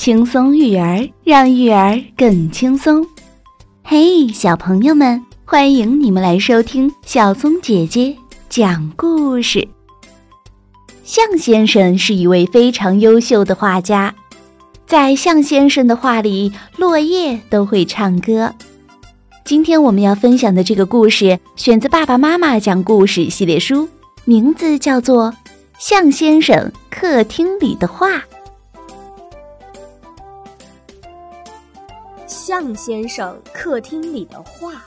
轻松育儿，让育儿更轻松。嘿，小朋友们，欢迎你们来收听小松姐姐讲故事。向先生是一位非常优秀的画家，在向先生的画里，落叶都会唱歌。今天我们要分享的这个故事，选自《爸爸妈妈讲故事》系列书，名字叫做《向先生客厅里的画》。向先生客厅里的画。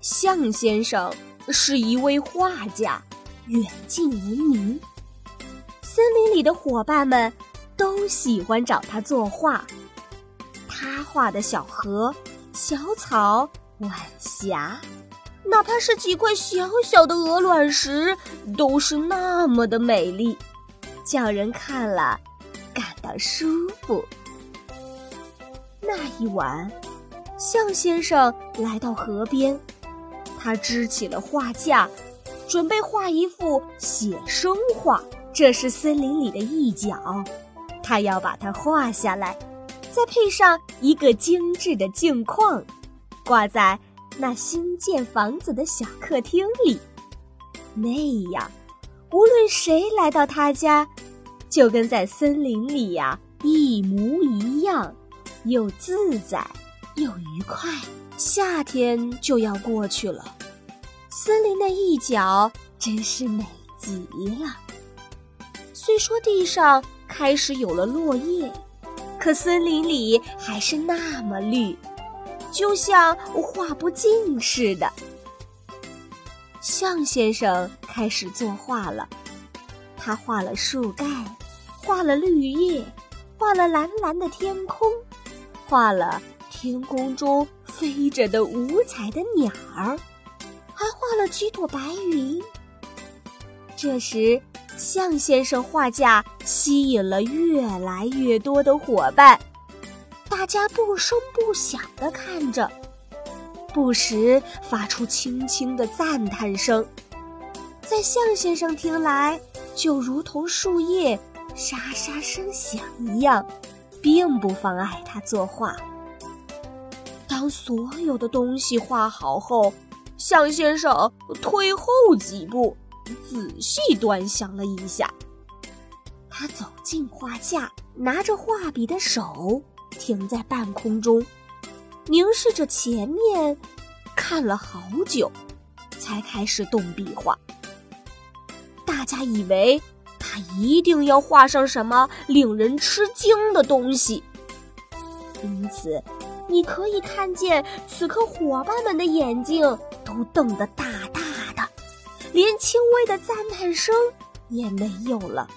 向先生是一位画家，远近闻名。森林里的伙伴们都喜欢找他作画。他画的小河、小草、晚霞，哪怕是几块小小的鹅卵石，都是那么的美丽，叫人看了感到舒服。那一晚，向先生来到河边，他支起了画架，准备画一幅写生画。这是森林里的一角，他要把它画下来，再配上一个精致的镜框，挂在那新建房子的小客厅里。那样，无论谁来到他家，就跟在森林里呀一模一样。又自在又愉快，夏天就要过去了，森林的一角真是美极了。虽说地上开始有了落叶，可森林里还是那么绿，就像画不尽似的。向先生开始作画了，他画了树干，画了绿叶，画了蓝蓝的天空。画了天空中飞着的五彩的鸟儿，还画了几朵白云。这时，向先生画架吸引了越来越多的伙伴，大家不声不响地看着，不时发出轻轻的赞叹声，在向先生听来，就如同树叶沙沙声响一样。并不妨碍他作画。当所有的东西画好后，向先生退后几步，仔细端详了一下。他走进画架，拿着画笔的手停在半空中，凝视着前面，看了好久，才开始动笔画。大家以为。一定要画上什么令人吃惊的东西，因此，你可以看见此刻伙伴们的眼睛都瞪得大大的，连轻微的赞叹声也没有了，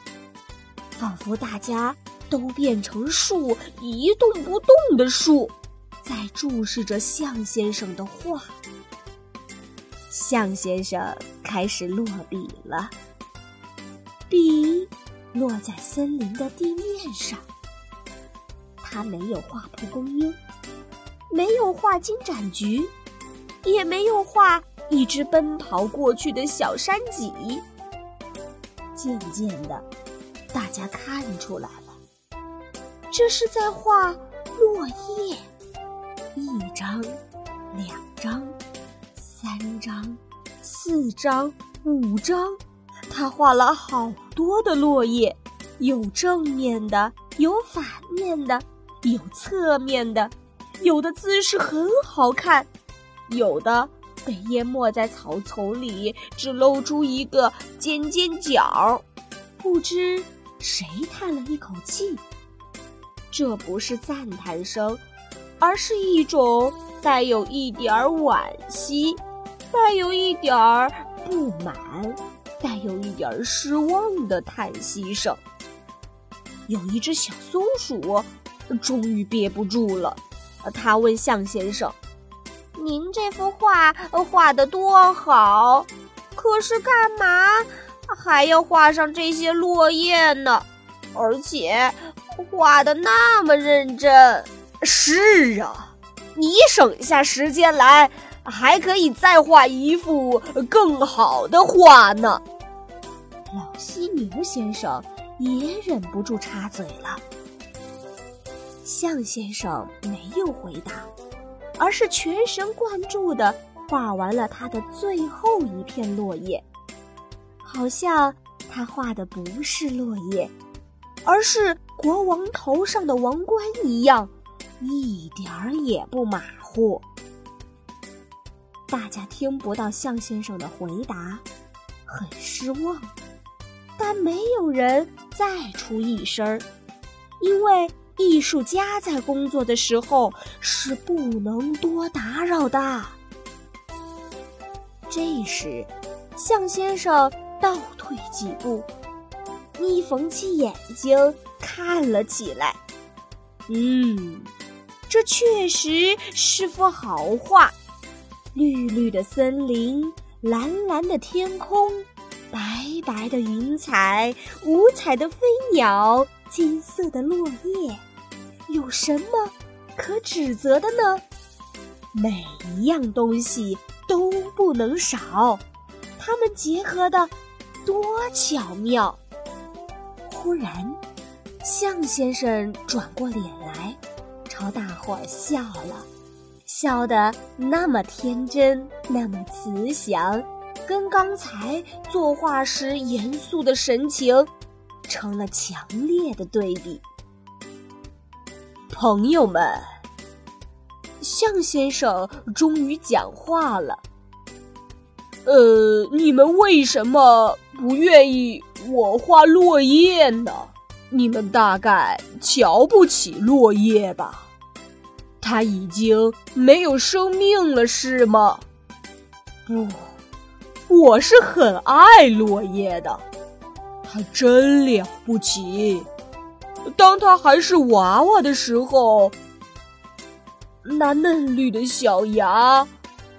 仿佛大家都变成树，一动不动的树，在注视着向先生的画。向先生开始落笔了。笔落在森林的地面上，他没有画蒲公英，没有画金盏菊，也没有画一只奔跑过去的小山脊。渐渐的，大家看出来了，这是在画落叶。一张，两张，三张，四张，五张。他画了好多的落叶，有正面的，有反面的，有侧面的，有的姿势很好看，有的被淹没在草丛里，只露出一个尖尖角。不知谁叹了一口气，这不是赞叹声，而是一种带有一点惋惜，带有一点不满。带有一点失望的叹息声。有一只小松鼠终于憋不住了，他问向先生：“您这幅画画的多好，可是干嘛还要画上这些落叶呢？而且画的那么认真。”“是啊，你省下时间来，还可以再画一幅更好的画呢。”老犀牛先生也忍不住插嘴了。象先生没有回答，而是全神贯注地画完了他的最后一片落叶，好像他画的不是落叶，而是国王头上的王冠一样，一点儿也不马虎。大家听不到象先生的回答，很失望，但没有人再出一声儿，因为。艺术家在工作的时候是不能多打扰的。这时，象先生倒退几步，眯缝起眼睛看了起来。嗯，这确实是幅好画：绿绿的森林，蓝蓝的天空，白白的云彩，五彩的飞鸟。金色的落叶，有什么可指责的呢？每一样东西都不能少，它们结合的多巧妙。忽然，象先生转过脸来，朝大伙儿笑了，笑得那么天真，那么慈祥，跟刚才作画时严肃的神情。成了强烈的对比。朋友们，象先生终于讲话了。呃，你们为什么不愿意我画落叶呢？你们大概瞧不起落叶吧？它已经没有生命了，是吗？不，我是很爱落叶的。他真了不起！当他还是娃娃的时候，那嫩绿的小芽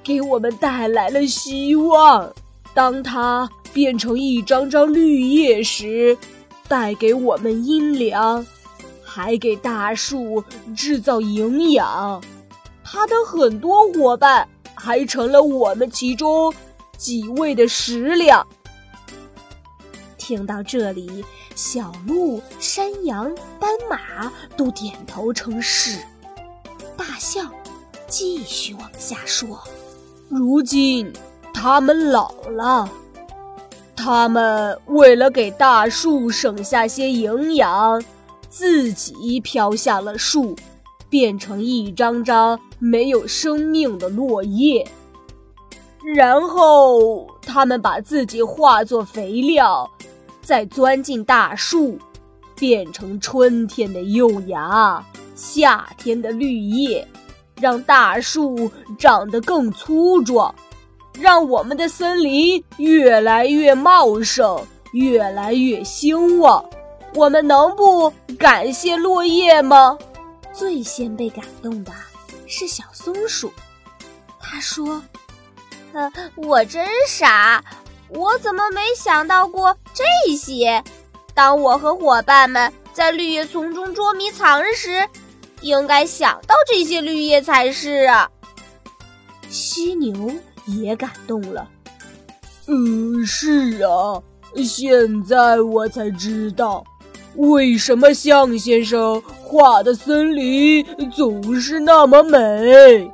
给我们带来了希望；当它变成一张张绿叶时，带给我们阴凉，还给大树制造营养。他的很多伙伴还成了我们其中几位的食粮。听到这里，小鹿、山羊、斑马都点头称是。大象继续往下说：“如今他们老了，他们为了给大树省下些营养，自己飘下了树，变成一张张没有生命的落叶。然后他们把自己化作肥料。”再钻进大树，变成春天的幼芽，夏天的绿叶，让大树长得更粗壮，让我们的森林越来越茂盛，越来越兴旺。我们能不感谢落叶吗？最先被感动的是小松鼠，他说：“呃，我真傻。”我怎么没想到过这些？当我和伙伴们在绿叶丛中捉迷藏时，应该想到这些绿叶才是啊！犀牛也感动了。嗯，是啊，现在我才知道，为什么象先生画的森林总是那么美，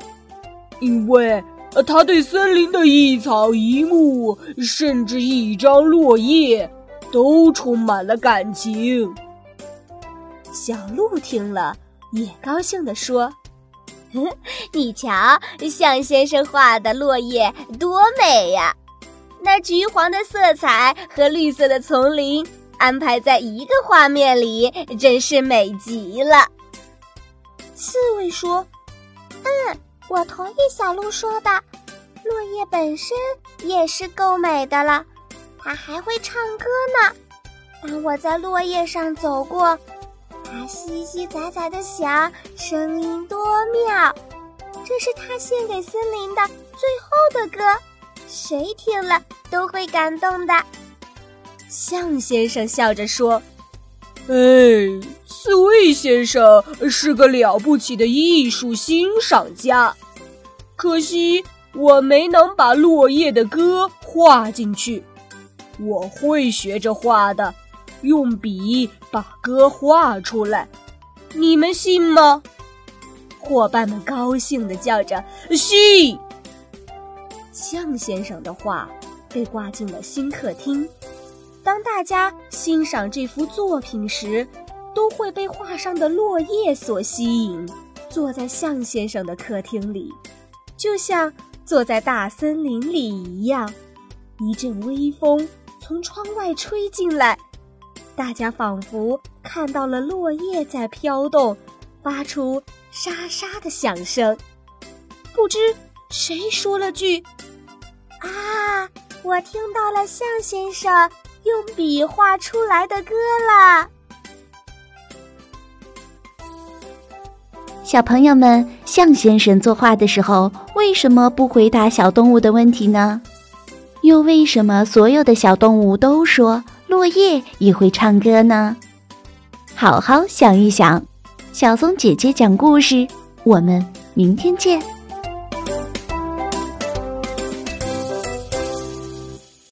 因为。他对森林的一草一木，甚至一张落叶，都充满了感情。小鹿听了，也高兴地说：“ 你瞧，象先生画的落叶多美呀！那橘黄的色彩和绿色的丛林安排在一个画面里，真是美极了。”刺猬说：“嗯。”我同意小鹿说的，落叶本身也是够美的了，它还会唱歌呢。当我在落叶上走过，它叽叽喳喳的响，声音多妙。这是它献给森林的最后的歌，谁听了都会感动的。象先生笑着说：“哎，先生是个了不起的艺术欣赏家。”可惜我没能把落叶的歌画进去，我会学着画的，用笔把歌画出来。你们信吗？伙伴们高兴地叫着：“信！”象先生的画被挂进了新客厅。当大家欣赏这幅作品时，都会被画上的落叶所吸引，坐在象先生的客厅里，就像坐在大森林里一样。一阵微风从窗外吹进来，大家仿佛看到了落叶在飘动，发出沙沙的响声。不知谁说了句：“啊，我听到了象先生用笔画出来的歌了。”小朋友们，象先生作画的时候为什么不回答小动物的问题呢？又为什么所有的小动物都说落叶也会唱歌呢？好好想一想。小松姐姐讲故事，我们明天见。